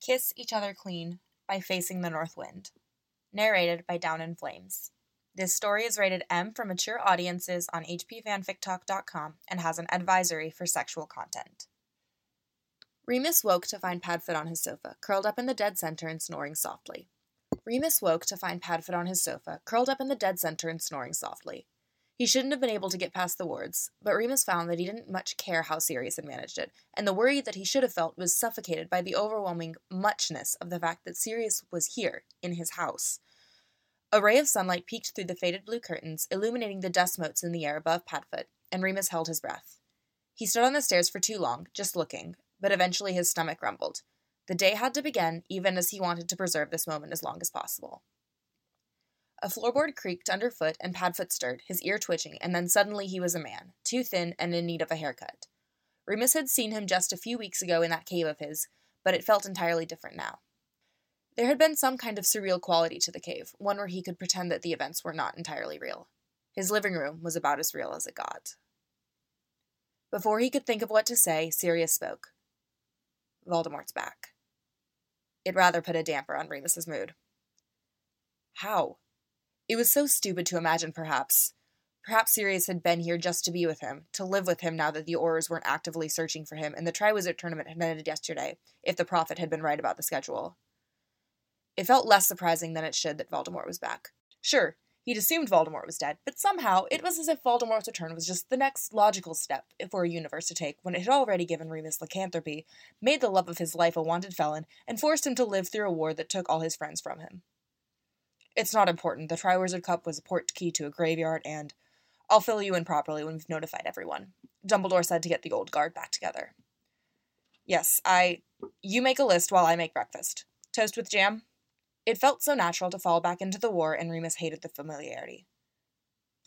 Kiss Each Other Clean by Facing the North Wind. Narrated by Down in Flames. This story is rated M for mature audiences on hpfanfictalk.com and has an advisory for sexual content. Remus woke to find Padfoot on his sofa, curled up in the dead center and snoring softly. Remus woke to find Padfoot on his sofa, curled up in the dead center and snoring softly. He shouldn't have been able to get past the wards, but Remus found that he didn't much care how Sirius had managed it, and the worry that he should have felt was suffocated by the overwhelming muchness of the fact that Sirius was here, in his house. A ray of sunlight peeked through the faded blue curtains, illuminating the dust motes in the air above Padfoot, and Remus held his breath. He stood on the stairs for too long, just looking, but eventually his stomach rumbled. The day had to begin, even as he wanted to preserve this moment as long as possible. A floorboard creaked underfoot, and Padfoot stirred, his ear twitching, and then suddenly he was a man, too thin and in need of a haircut. Remus had seen him just a few weeks ago in that cave of his, but it felt entirely different now. There had been some kind of surreal quality to the cave, one where he could pretend that the events were not entirely real. His living room was about as real as it got. Before he could think of what to say, Sirius spoke. Voldemort's back. It rather put a damper on Remus's mood. How? It was so stupid to imagine, perhaps. Perhaps Sirius had been here just to be with him, to live with him now that the Aurors weren't actively searching for him and the Triwizard Tournament had ended yesterday, if the Prophet had been right about the schedule. It felt less surprising than it should that Voldemort was back. Sure, he'd assumed Voldemort was dead, but somehow it was as if Voldemort's return was just the next logical step for a universe to take when it had already given Remus lycanthropy, made the love of his life a wanted felon, and forced him to live through a war that took all his friends from him. It's not important. The Triwizard Cup was a port key to a graveyard, and I'll fill you in properly when we've notified everyone. Dumbledore said to get the old guard back together. Yes, I. You make a list while I make breakfast. Toast with jam? It felt so natural to fall back into the war, and Remus hated the familiarity.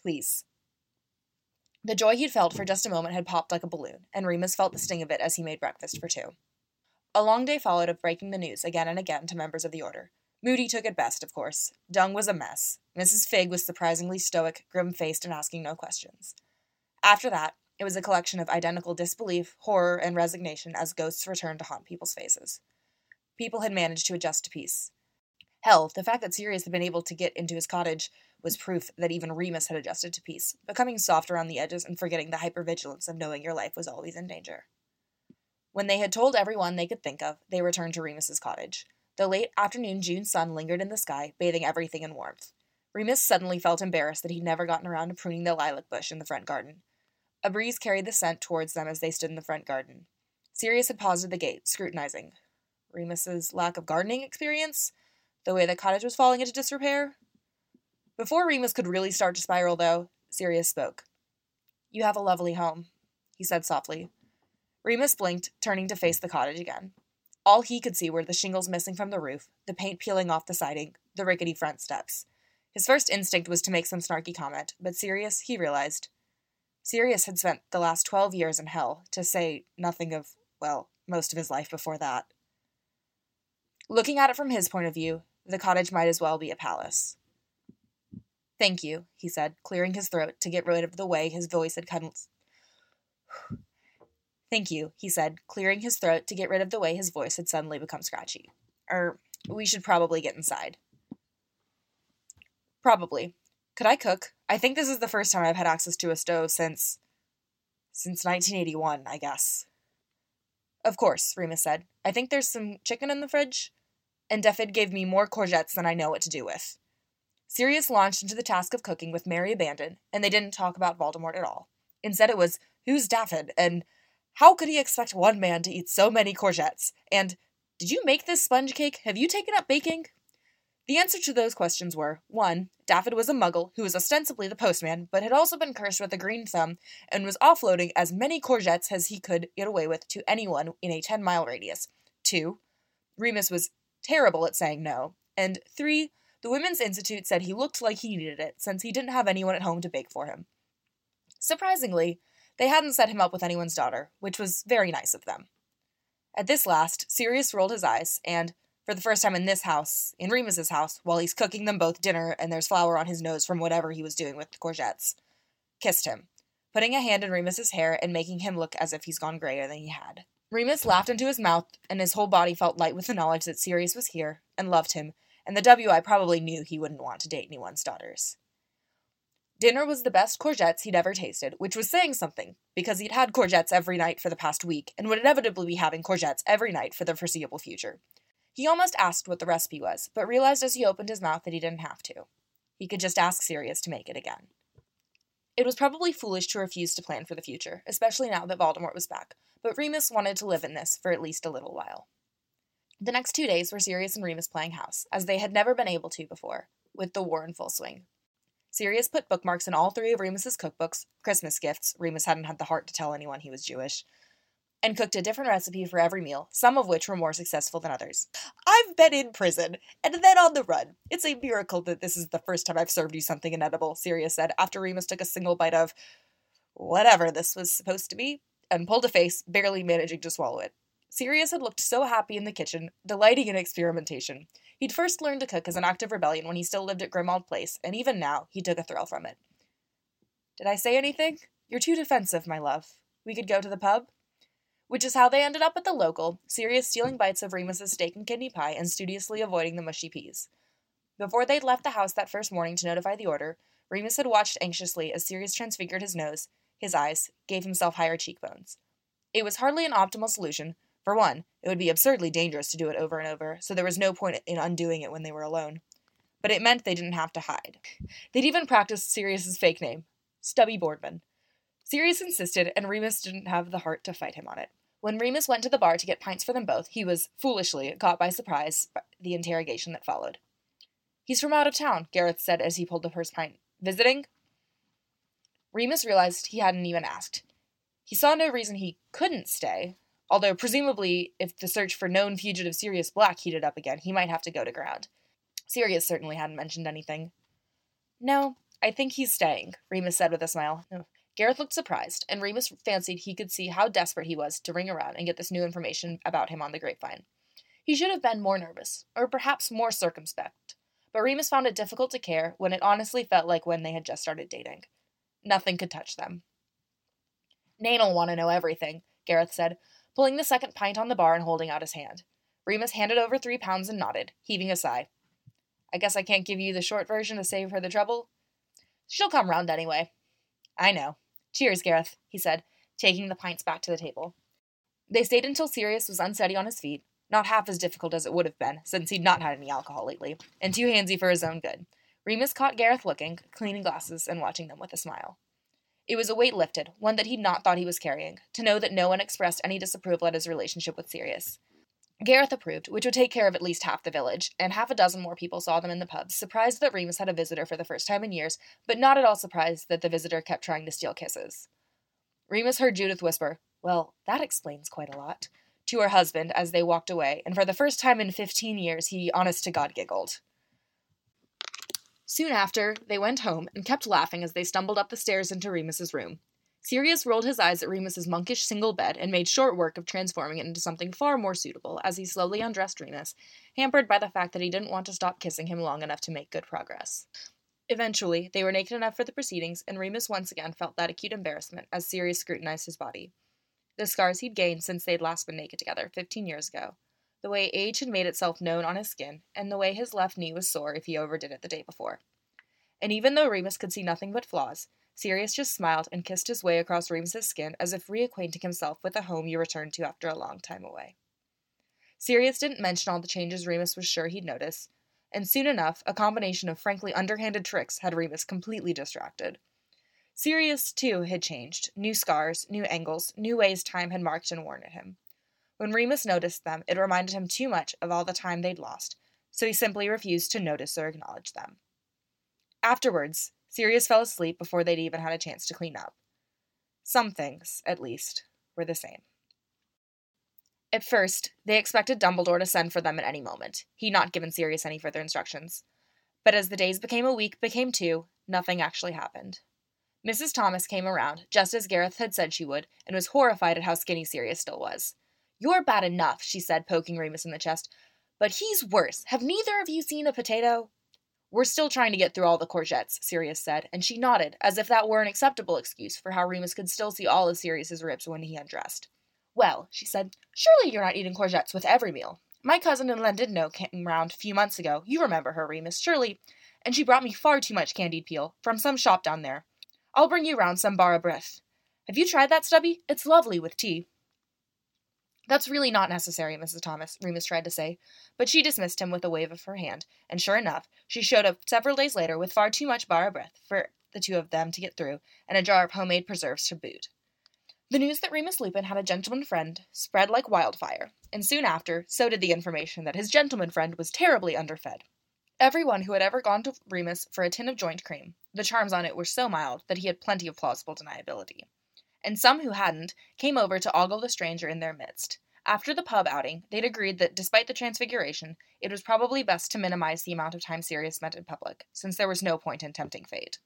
Please. The joy he'd felt for just a moment had popped like a balloon, and Remus felt the sting of it as he made breakfast for two. A long day followed of breaking the news again and again to members of the Order, Moody took it best, of course. Dung was a mess. Mrs. Fig was surprisingly stoic, grim faced, and asking no questions. After that, it was a collection of identical disbelief, horror, and resignation as ghosts returned to haunt people's faces. People had managed to adjust to peace. Hell, the fact that Sirius had been able to get into his cottage was proof that even Remus had adjusted to peace, becoming soft around the edges and forgetting the hypervigilance of knowing your life was always in danger. When they had told everyone they could think of, they returned to Remus's cottage. The late afternoon June sun lingered in the sky, bathing everything in warmth. Remus suddenly felt embarrassed that he'd never gotten around to pruning the lilac bush in the front garden. A breeze carried the scent towards them as they stood in the front garden. Sirius had paused at the gate, scrutinizing. Remus's lack of gardening experience? The way the cottage was falling into disrepair? Before Remus could really start to spiral, though, Sirius spoke. You have a lovely home, he said softly. Remus blinked, turning to face the cottage again. All he could see were the shingles missing from the roof, the paint peeling off the siding, the rickety front steps. His first instinct was to make some snarky comment, but Sirius, he realized. Sirius had spent the last twelve years in hell, to say nothing of, well, most of his life before that. Looking at it from his point of view, the cottage might as well be a palace. Thank you, he said, clearing his throat to get rid of the way his voice had come. Thank you, he said, clearing his throat to get rid of the way his voice had suddenly become scratchy. Er, we should probably get inside. Probably. Could I cook? I think this is the first time I've had access to a stove since. since 1981, I guess. Of course, Remus said. I think there's some chicken in the fridge. And Dafydd gave me more courgettes than I know what to do with. Sirius launched into the task of cooking with merry abandon, and they didn't talk about Voldemort at all. Instead, it was, who's Dafydd? And how could he expect one man to eat so many courgettes? And did you make this sponge cake? Have you taken up baking? The answer to those questions were 1. Dafydd was a muggle who was ostensibly the postman, but had also been cursed with a green thumb and was offloading as many courgettes as he could get away with to anyone in a 10 mile radius. 2. Remus was terrible at saying no. And 3. The Women's Institute said he looked like he needed it since he didn't have anyone at home to bake for him. Surprisingly, they hadn't set him up with anyone's daughter, which was very nice of them. At this last, Sirius rolled his eyes, and, for the first time in this house, in Remus's house, while he's cooking them both dinner and there's flour on his nose from whatever he was doing with the courgettes, kissed him, putting a hand in Remus's hair and making him look as if he's gone grayer than he had. Remus laughed into his mouth, and his whole body felt light with the knowledge that Sirius was here and loved him, and the WI probably knew he wouldn't want to date anyone's daughters. Dinner was the best courgettes he'd ever tasted, which was saying something, because he'd had courgettes every night for the past week and would inevitably be having courgettes every night for the foreseeable future. He almost asked what the recipe was, but realized as he opened his mouth that he didn't have to. He could just ask Sirius to make it again. It was probably foolish to refuse to plan for the future, especially now that Voldemort was back, but Remus wanted to live in this for at least a little while. The next two days were Sirius and Remus playing house, as they had never been able to before, with the war in full swing. Sirius put bookmarks in all three of Remus's cookbooks, Christmas gifts, Remus hadn't had the heart to tell anyone he was Jewish, and cooked a different recipe for every meal, some of which were more successful than others. I've been in prison, and then on the run. It's a miracle that this is the first time I've served you something inedible, Sirius said, after Remus took a single bite of whatever this was supposed to be, and pulled a face, barely managing to swallow it. Sirius had looked so happy in the kitchen, delighting in experimentation. He'd first learned to cook as an act of rebellion when he still lived at Grimmauld Place, and even now he took a thrill from it. Did I say anything? You're too defensive, my love. We could go to the pub? which is how they ended up at the local, Sirius stealing bites of Remus's steak and kidney pie and studiously avoiding the mushy peas. Before they'd left the house that first morning to notify the order, Remus had watched anxiously as Sirius transfigured his nose, his eyes, gave himself higher cheekbones. It was hardly an optimal solution. For one, it would be absurdly dangerous to do it over and over, so there was no point in undoing it when they were alone. But it meant they didn't have to hide. They'd even practiced Sirius's fake name, Stubby Boardman. Sirius insisted, and Remus didn't have the heart to fight him on it. When Remus went to the bar to get pints for them both, he was, foolishly, caught by surprise by the interrogation that followed. He's from out of town, Gareth said as he pulled the first pint. Visiting? Remus realized he hadn't even asked. He saw no reason he couldn't stay, although presumably if the search for known fugitive Sirius Black heated up again, he might have to go to ground. Sirius certainly hadn't mentioned anything. No, I think he's staying, Remus said with a smile. Gareth looked surprised, and Remus fancied he could see how desperate he was to ring around and get this new information about him on the grapevine. He should have been more nervous, or perhaps more circumspect, but Remus found it difficult to care when it honestly felt like when they had just started dating. Nothing could touch them. Nane'll want to know everything, Gareth said, pulling the second pint on the bar and holding out his hand. Remus handed over three pounds and nodded, heaving a sigh. I guess I can't give you the short version to save her the trouble. She'll come round anyway. I know. Cheers, Gareth, he said, taking the pints back to the table. They stayed until Sirius was unsteady on his feet, not half as difficult as it would have been, since he'd not had any alcohol lately, and too handsy for his own good. Remus caught Gareth looking, cleaning glasses, and watching them with a smile. It was a weight lifted, one that he'd not thought he was carrying, to know that no one expressed any disapproval at his relationship with Sirius. Gareth approved, which would take care of at least half the village, and half a dozen more people saw them in the pubs, surprised that Remus had a visitor for the first time in years, but not at all surprised that the visitor kept trying to steal kisses. Remus heard Judith whisper, Well, that explains quite a lot, to her husband as they walked away, and for the first time in fifteen years he honest to God giggled. Soon after, they went home and kept laughing as they stumbled up the stairs into Remus's room. Sirius rolled his eyes at Remus's monkish single bed and made short work of transforming it into something far more suitable as he slowly undressed Remus, hampered by the fact that he didn't want to stop kissing him long enough to make good progress. Eventually, they were naked enough for the proceedings, and Remus once again felt that acute embarrassment as Sirius scrutinized his body. The scars he'd gained since they'd last been naked together, fifteen years ago, the way age had made itself known on his skin, and the way his left knee was sore if he overdid it the day before. And even though Remus could see nothing but flaws, Sirius just smiled and kissed his way across Remus's skin as if reacquainting himself with the home you returned to after a long time away. Sirius didn't mention all the changes Remus was sure he'd notice, and soon enough, a combination of frankly underhanded tricks had Remus completely distracted. Sirius, too, had changed new scars, new angles, new ways time had marked and worn at him. When Remus noticed them, it reminded him too much of all the time they'd lost, so he simply refused to notice or acknowledge them. Afterwards, Sirius fell asleep before they'd even had a chance to clean up. Some things, at least, were the same. At first, they expected Dumbledore to send for them at any moment. He'd not given Sirius any further instructions. But as the days became a week, became two, nothing actually happened. Mrs. Thomas came around, just as Gareth had said she would, and was horrified at how skinny Sirius still was. You're bad enough, she said, poking Remus in the chest. But he's worse. Have neither of you seen a potato? We're still trying to get through all the courgettes, Sirius said, and she nodded, as if that were an acceptable excuse for how Remus could still see all of Sirius's ribs when he undressed. Well, she said, surely you're not eating courgettes with every meal. My cousin in Llandudno came round a few months ago. You remember her, Remus, surely. And she brought me far too much candied peel from some shop down there. I'll bring you round some bara brith. Have you tried that, Stubby? It's lovely with tea. That's really not necessary, Mrs. Thomas, Remus tried to say, but she dismissed him with a wave of her hand, and sure enough, she showed up several days later with far too much bara brith for the two of them to get through, and a jar of homemade preserves to boot. The news that Remus Lupin had a gentleman friend spread like wildfire, and soon after, so did the information that his gentleman friend was terribly underfed. Everyone who had ever gone to Remus for a tin of joint cream, the charms on it were so mild that he had plenty of plausible deniability. And some who hadn't came over to ogle the stranger in their midst. After the pub outing, they'd agreed that despite the transfiguration, it was probably best to minimize the amount of time Sirius spent in public, since there was no point in tempting fate.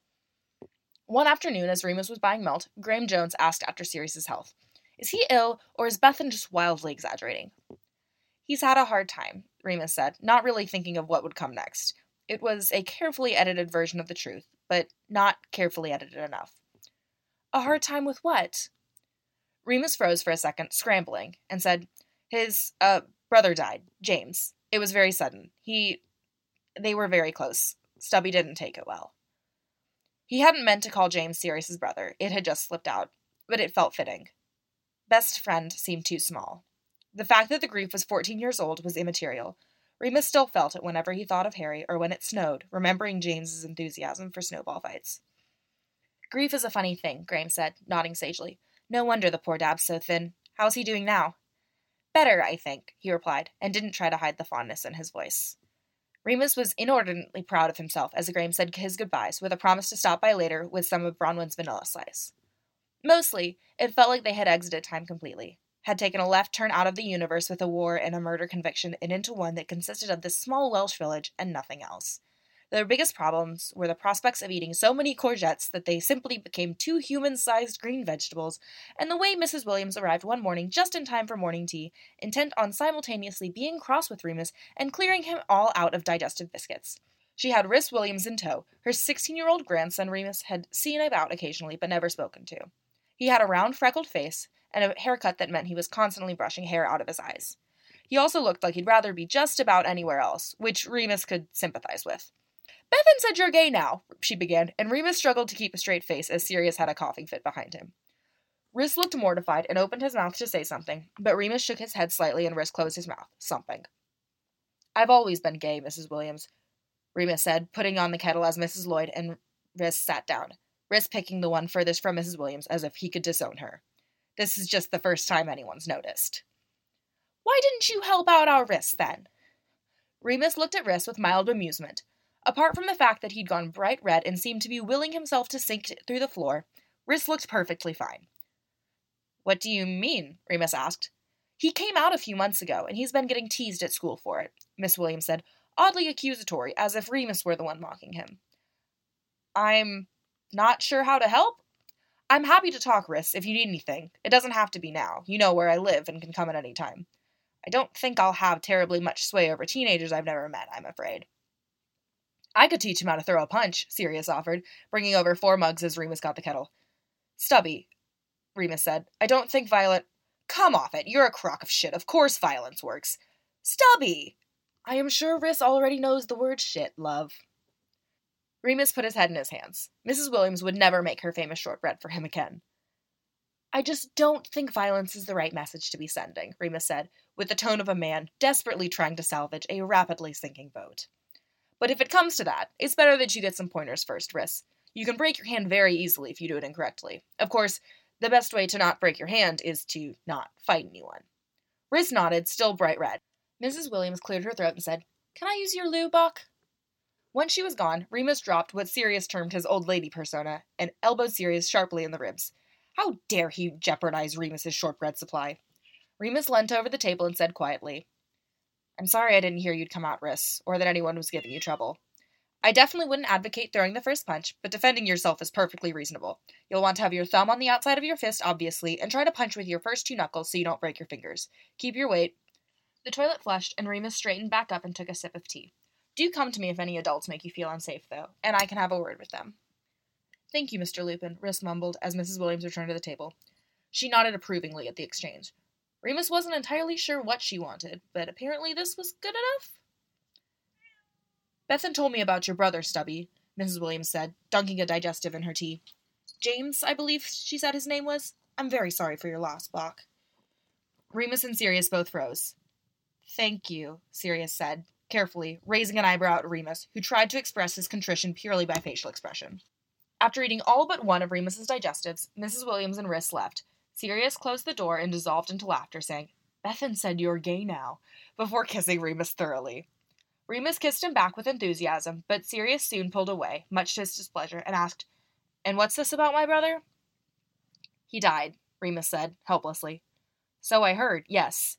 One afternoon, as Remus was buying malt, Graham Jones asked after Sirius's health. Is he ill, or is Bethan just wildly exaggerating? He's had a hard time, Remus said, not really thinking of what would come next. It was a carefully edited version of the truth, but not carefully edited enough. A hard time with what? Remus froze for a second, scrambling, and said, His, uh, brother died, James. It was very sudden. He. They were very close. Stubby didn't take it well. He hadn't meant to call James Sirius's brother, it had just slipped out, but it felt fitting. Best friend seemed too small. The fact that the grief was 14 years old was immaterial. Remus still felt it whenever he thought of Harry or when it snowed, remembering James's enthusiasm for snowball fights. Grief is a funny thing, Graham said, nodding sagely. No wonder the poor dab's so thin. How's he doing now? Better, I think, he replied, and didn't try to hide the fondness in his voice. Remus was inordinately proud of himself as Graham said his goodbyes, with a promise to stop by later with some of Bronwyn's vanilla slice. Mostly, it felt like they had exited time completely, had taken a left turn out of the universe with a war and a murder conviction and into one that consisted of this small Welsh village and nothing else. Their biggest problems were the prospects of eating so many courgettes that they simply became two human sized green vegetables, and the way Mrs. Williams arrived one morning just in time for morning tea, intent on simultaneously being cross with Remus and clearing him all out of digestive biscuits. She had Rhys Williams in tow. Her 16 year old grandson Remus had seen about occasionally but never spoken to. He had a round, freckled face and a haircut that meant he was constantly brushing hair out of his eyes. He also looked like he'd rather be just about anywhere else, which Remus could sympathize with. Bethan said you're gay now, she began, and Remus struggled to keep a straight face as Sirius had a coughing fit behind him. Rhys looked mortified and opened his mouth to say something, but Remus shook his head slightly and Rhys closed his mouth, something. I've always been gay, Mrs. Williams, Remus said, putting on the kettle as Mrs. Lloyd and Rhys sat down, Rhys picking the one furthest from Mrs. Williams as if he could disown her. This is just the first time anyone's noticed. Why didn't you help out our Rhys, then? Remus looked at Rhys with mild amusement, Apart from the fact that he'd gone bright red and seemed to be willing himself to sink through the floor, Rhys looked perfectly fine. What do you mean? Remus asked. He came out a few months ago, and he's been getting teased at school for it, Miss Williams said, oddly accusatory, as if Remus were the one mocking him. I'm not sure how to help. I'm happy to talk, Rhys, if you need anything. It doesn't have to be now. You know where I live and can come at any time. I don't think I'll have terribly much sway over teenagers I've never met, I'm afraid. I could teach him how to throw a punch, Sirius offered, bringing over four mugs as Remus got the kettle. Stubby, Remus said, I don't think violent. Come off it, you're a crock of shit. Of course violence works. Stubby! I am sure Rhys already knows the word shit, love. Remus put his head in his hands. Mrs. Williams would never make her famous shortbread for him again. I just don't think violence is the right message to be sending, Remus said, with the tone of a man desperately trying to salvage a rapidly sinking boat. But if it comes to that, it's better that you get some pointers first, Rhys. You can break your hand very easily if you do it incorrectly. Of course, the best way to not break your hand is to not fight anyone. Rhys nodded, still bright red. Mrs. Williams cleared her throat and said, Can I use your loo, Bach? Once she was gone, Remus dropped what Sirius termed his old lady persona and elbowed Sirius sharply in the ribs. How dare he jeopardize Remus's shortbread supply? Remus leant over the table and said quietly, I'm sorry I didn't hear you'd come out, Rhys, or that anyone was giving you trouble. I definitely wouldn't advocate throwing the first punch, but defending yourself is perfectly reasonable. You'll want to have your thumb on the outside of your fist, obviously, and try to punch with your first two knuckles so you don't break your fingers. Keep your weight. The toilet flushed, and Remus straightened back up and took a sip of tea. Do come to me if any adults make you feel unsafe, though, and I can have a word with them. Thank you, Mr. Lupin, Rhys mumbled as Mrs. Williams returned to the table. She nodded approvingly at the exchange. Remus wasn't entirely sure what she wanted, but apparently this was good enough. Bethan told me about your brother, Stubby, Mrs. Williams said, dunking a digestive in her tea. James, I believe she said his name was. I'm very sorry for your loss, Bach. Remus and Sirius both froze. Thank you, Sirius said, carefully, raising an eyebrow at Remus, who tried to express his contrition purely by facial expression. After eating all but one of Remus's digestives, Mrs. Williams and Rhys left. Sirius closed the door and dissolved into laughter, saying, Bethan said you're gay now, before kissing Remus thoroughly. Remus kissed him back with enthusiasm, but Sirius soon pulled away, much to his displeasure, and asked, And what's this about my brother? He died, Remus said, helplessly. So I heard, yes.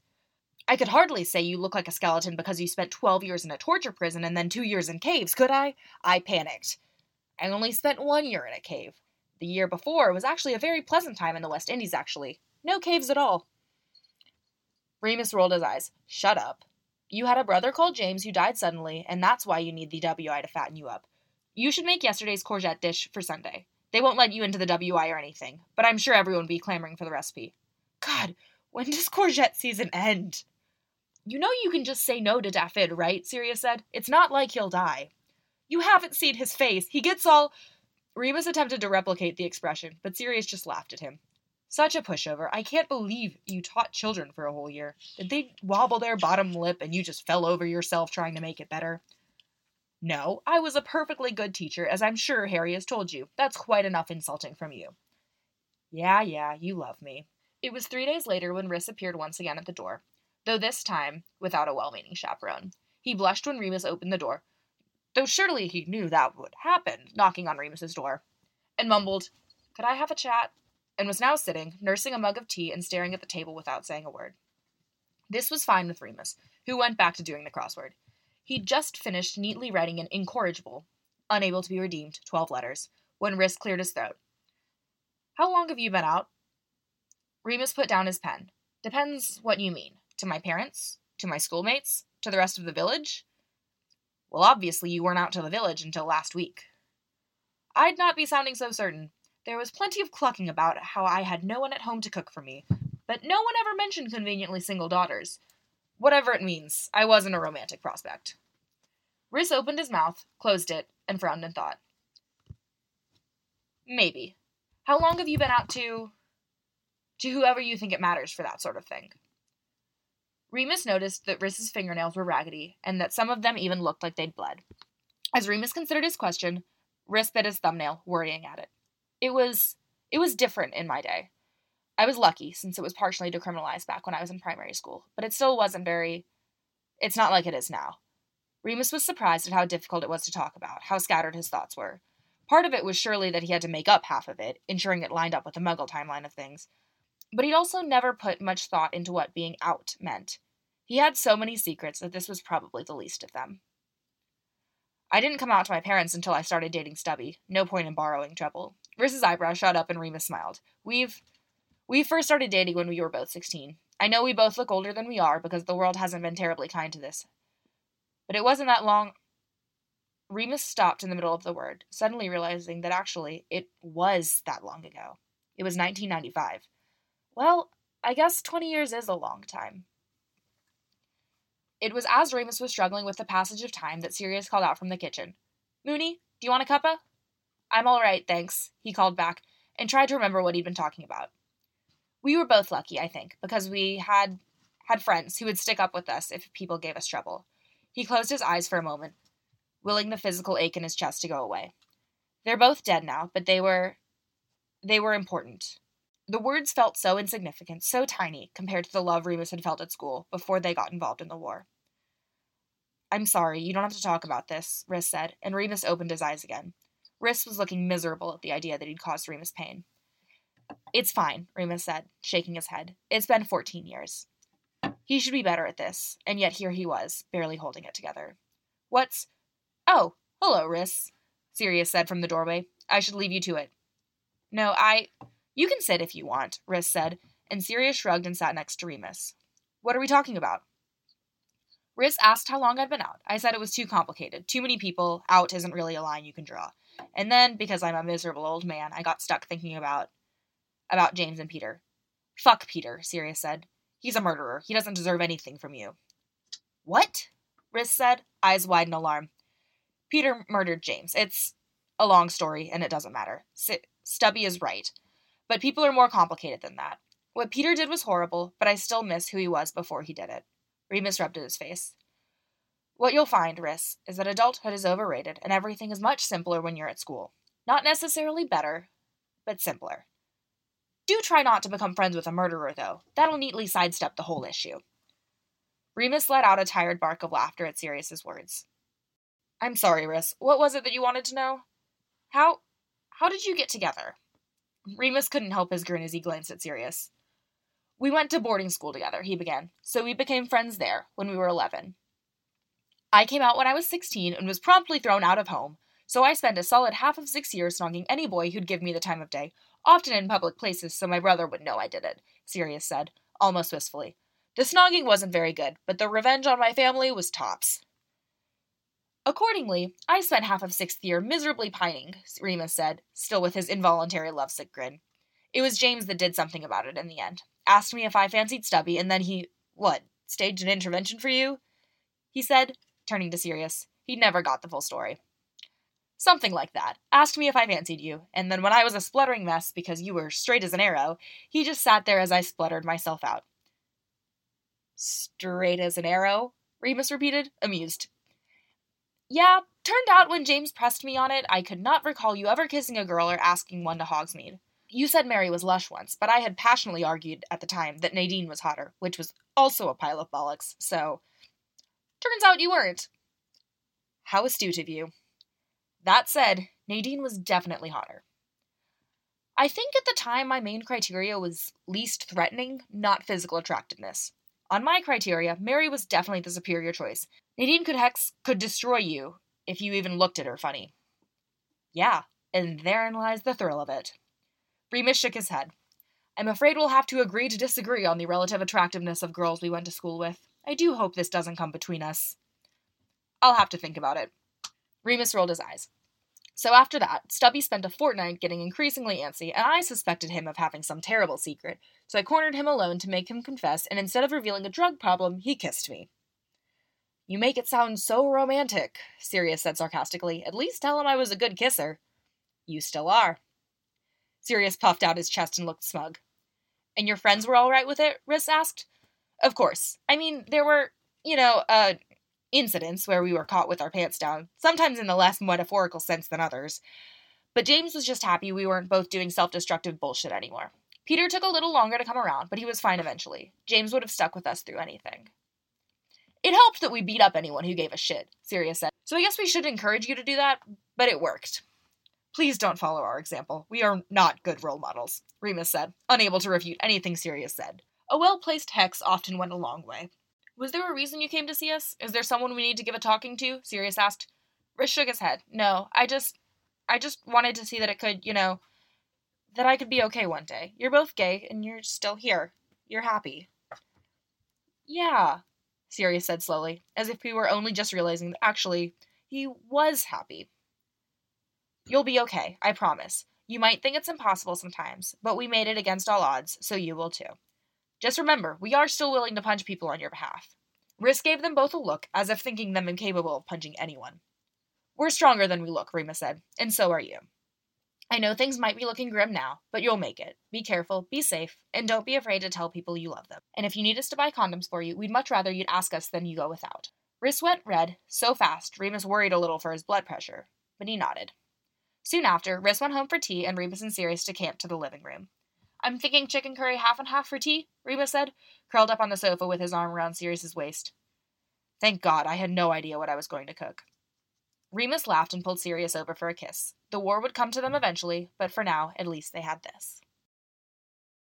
I could hardly say you look like a skeleton because you spent 12 years in a torture prison and then two years in caves, could I? I panicked. I only spent one year in a cave. The year before was actually a very pleasant time in the West Indies, actually. No caves at all. Remus rolled his eyes. Shut up. You had a brother called James who died suddenly, and that's why you need the WI to fatten you up. You should make yesterday's courgette dish for Sunday. They won't let you into the WI or anything, but I'm sure everyone will be clamoring for the recipe. God, when does courgette season end? You know you can just say no to Dafydd, right? Sirius said. It's not like he'll die. You haven't seen his face. He gets all. Remus attempted to replicate the expression, but Sirius just laughed at him. Such a pushover. I can't believe you taught children for a whole year. Did they wobble their bottom lip and you just fell over yourself trying to make it better? No, I was a perfectly good teacher, as I'm sure Harry has told you. That's quite enough insulting from you. Yeah, yeah, you love me. It was three days later when Rhys appeared once again at the door, though this time without a well meaning chaperone. He blushed when Remus opened the door, though surely he knew that would happen, knocking on Remus's door, and mumbled, Could I have a chat? and was now sitting, nursing a mug of tea and staring at the table without saying a word. This was fine with Remus, who went back to doing the crossword. He'd just finished neatly writing an incorrigible, unable to be redeemed, twelve letters, when Rhys cleared his throat. How long have you been out? Remus put down his pen. Depends what you mean. To my parents? To my schoolmates? To the rest of the village? Well, obviously you weren't out to the village until last week. I'd not be sounding so certain. There was plenty of clucking about how I had no one at home to cook for me, but no one ever mentioned conveniently single daughters. Whatever it means, I wasn't a romantic prospect. Rhys opened his mouth, closed it, and frowned in thought. Maybe. How long have you been out to. to whoever you think it matters for that sort of thing? Remus noticed that Rhys's fingernails were raggedy, and that some of them even looked like they'd bled. As Remus considered his question, Rhys bit his thumbnail, worrying at it. It was it was different in my day. I was lucky since it was partially decriminalized back when I was in primary school, but it still wasn't very it's not like it is now. Remus was surprised at how difficult it was to talk about, how scattered his thoughts were. Part of it was surely that he had to make up half of it, ensuring it lined up with the Muggle timeline of things. But he'd also never put much thought into what being out meant. He had so many secrets that this was probably the least of them. I didn't come out to my parents until I started dating Stubby. No point in borrowing trouble. Rhys's eyebrow shot up and Remus smiled. We've we first started dating when we were both 16. I know we both look older than we are because the world hasn't been terribly kind to this. But it wasn't that long. Remus stopped in the middle of the word, suddenly realizing that actually it was that long ago. It was 1995. Well, I guess 20 years is a long time. It was as Remus was struggling with the passage of time that Sirius called out from the kitchen. Moony, do you want a cuppa? I'm all right, thanks, he called back, and tried to remember what he'd been talking about. We were both lucky, I think, because we had had friends who would stick up with us if people gave us trouble. He closed his eyes for a moment, willing the physical ache in his chest to go away. They're both dead now, but they were they were important. The words felt so insignificant, so tiny, compared to the love Remus had felt at school before they got involved in the war. I'm sorry, you don't have to talk about this, Rhys said, and Remus opened his eyes again. Rhys was looking miserable at the idea that he'd caused Remus pain. It's fine, Remus said, shaking his head. It's been 14 years. He should be better at this, and yet here he was, barely holding it together. What's. Oh, hello, Rhys, Sirius said from the doorway. I should leave you to it. No, I. You can sit if you want, Rhys said, and Sirius shrugged and sat next to Remus. What are we talking about? Rhys asked how long I'd been out. I said it was too complicated. Too many people. Out isn't really a line you can draw. And then, because I'm a miserable old man, I got stuck thinking about about James and Peter. Fuck Peter, Sirius said. He's a murderer. He doesn't deserve anything from you. What? Rhys said, eyes wide in alarm. Peter murdered James. It's a long story, and it doesn't matter. S- Stubby is right. But people are more complicated than that. What Peter did was horrible, but I still miss who he was before he did it. Remus rubbed his face. What you'll find, Rhys, is that adulthood is overrated, and everything is much simpler when you're at school. Not necessarily better, but simpler. Do try not to become friends with a murderer, though. That'll neatly sidestep the whole issue. Remus let out a tired bark of laughter at Sirius's words. I'm sorry, Rhys. What was it that you wanted to know? How how did you get together? Remus couldn't help his grin as he glanced at Sirius. We went to boarding school together, he began, so we became friends there when we were 11. I came out when I was 16 and was promptly thrown out of home, so I spent a solid half of six years snogging any boy who'd give me the time of day, often in public places so my brother would know I did it, Sirius said, almost wistfully. The snogging wasn't very good, but the revenge on my family was tops. Accordingly, I spent half of sixth year miserably pining, Remus said, still with his involuntary lovesick grin. It was James that did something about it in the end. Asked me if I fancied Stubby, and then he, what, staged an intervention for you? He said, turning to Sirius. He never got the full story. Something like that. Asked me if I fancied you, and then when I was a spluttering mess because you were straight as an arrow, he just sat there as I spluttered myself out. Straight as an arrow? Remus repeated, amused. Yeah, turned out when James pressed me on it, I could not recall you ever kissing a girl or asking one to Hogsmeade. You said Mary was lush once, but I had passionately argued at the time that Nadine was hotter, which was also a pile of bollocks, so. Turns out you weren't. How astute of you. That said, Nadine was definitely hotter. I think at the time my main criteria was least threatening, not physical attractiveness. On my criteria, Mary was definitely the superior choice. Nadine could hex could destroy you if you even looked at her funny. Yeah, and therein lies the thrill of it. Remus shook his head. I'm afraid we'll have to agree to disagree on the relative attractiveness of girls we went to school with. I do hope this doesn't come between us. I'll have to think about it. Remus rolled his eyes. So after that, Stubby spent a fortnight getting increasingly antsy, and I suspected him of having some terrible secret, so I cornered him alone to make him confess, and instead of revealing a drug problem, he kissed me. You make it sound so romantic, Sirius said sarcastically. At least tell him I was a good kisser. You still are. Sirius puffed out his chest and looked smug. And your friends were all right with it? Rhys asked. Of course. I mean, there were, you know, uh, incidents where we were caught with our pants down, sometimes in a less metaphorical sense than others. But James was just happy we weren't both doing self destructive bullshit anymore. Peter took a little longer to come around, but he was fine eventually. James would have stuck with us through anything. It helped that we beat up anyone who gave a shit, Sirius said. So I guess we should encourage you to do that, but it worked. Please don't follow our example. We are not good role models, Remus said, unable to refute anything Sirius said. A well placed hex often went a long way. Was there a reason you came to see us? Is there someone we need to give a talking to? Sirius asked. Rhys shook his head. No, I just. I just wanted to see that it could, you know. that I could be okay one day. You're both gay, and you're still here. You're happy. Yeah, Sirius said slowly, as if he were only just realizing that actually he was happy. You'll be okay, I promise. You might think it's impossible sometimes, but we made it against all odds, so you will too. Just remember, we are still willing to punch people on your behalf. Rhys gave them both a look, as if thinking them incapable of punching anyone. We're stronger than we look, Remus said, and so are you. I know things might be looking grim now, but you'll make it. Be careful, be safe, and don't be afraid to tell people you love them. And if you need us to buy condoms for you, we'd much rather you'd ask us than you go without. Rhys went red so fast, Remus worried a little for his blood pressure, but he nodded. Soon after, Rhys went home for tea and Remus and Sirius to camp to the living room. I'm thinking chicken curry half and half for tea, Remus said, curled up on the sofa with his arm around Sirius's waist. Thank God, I had no idea what I was going to cook. Remus laughed and pulled Sirius over for a kiss. The war would come to them eventually, but for now, at least they had this.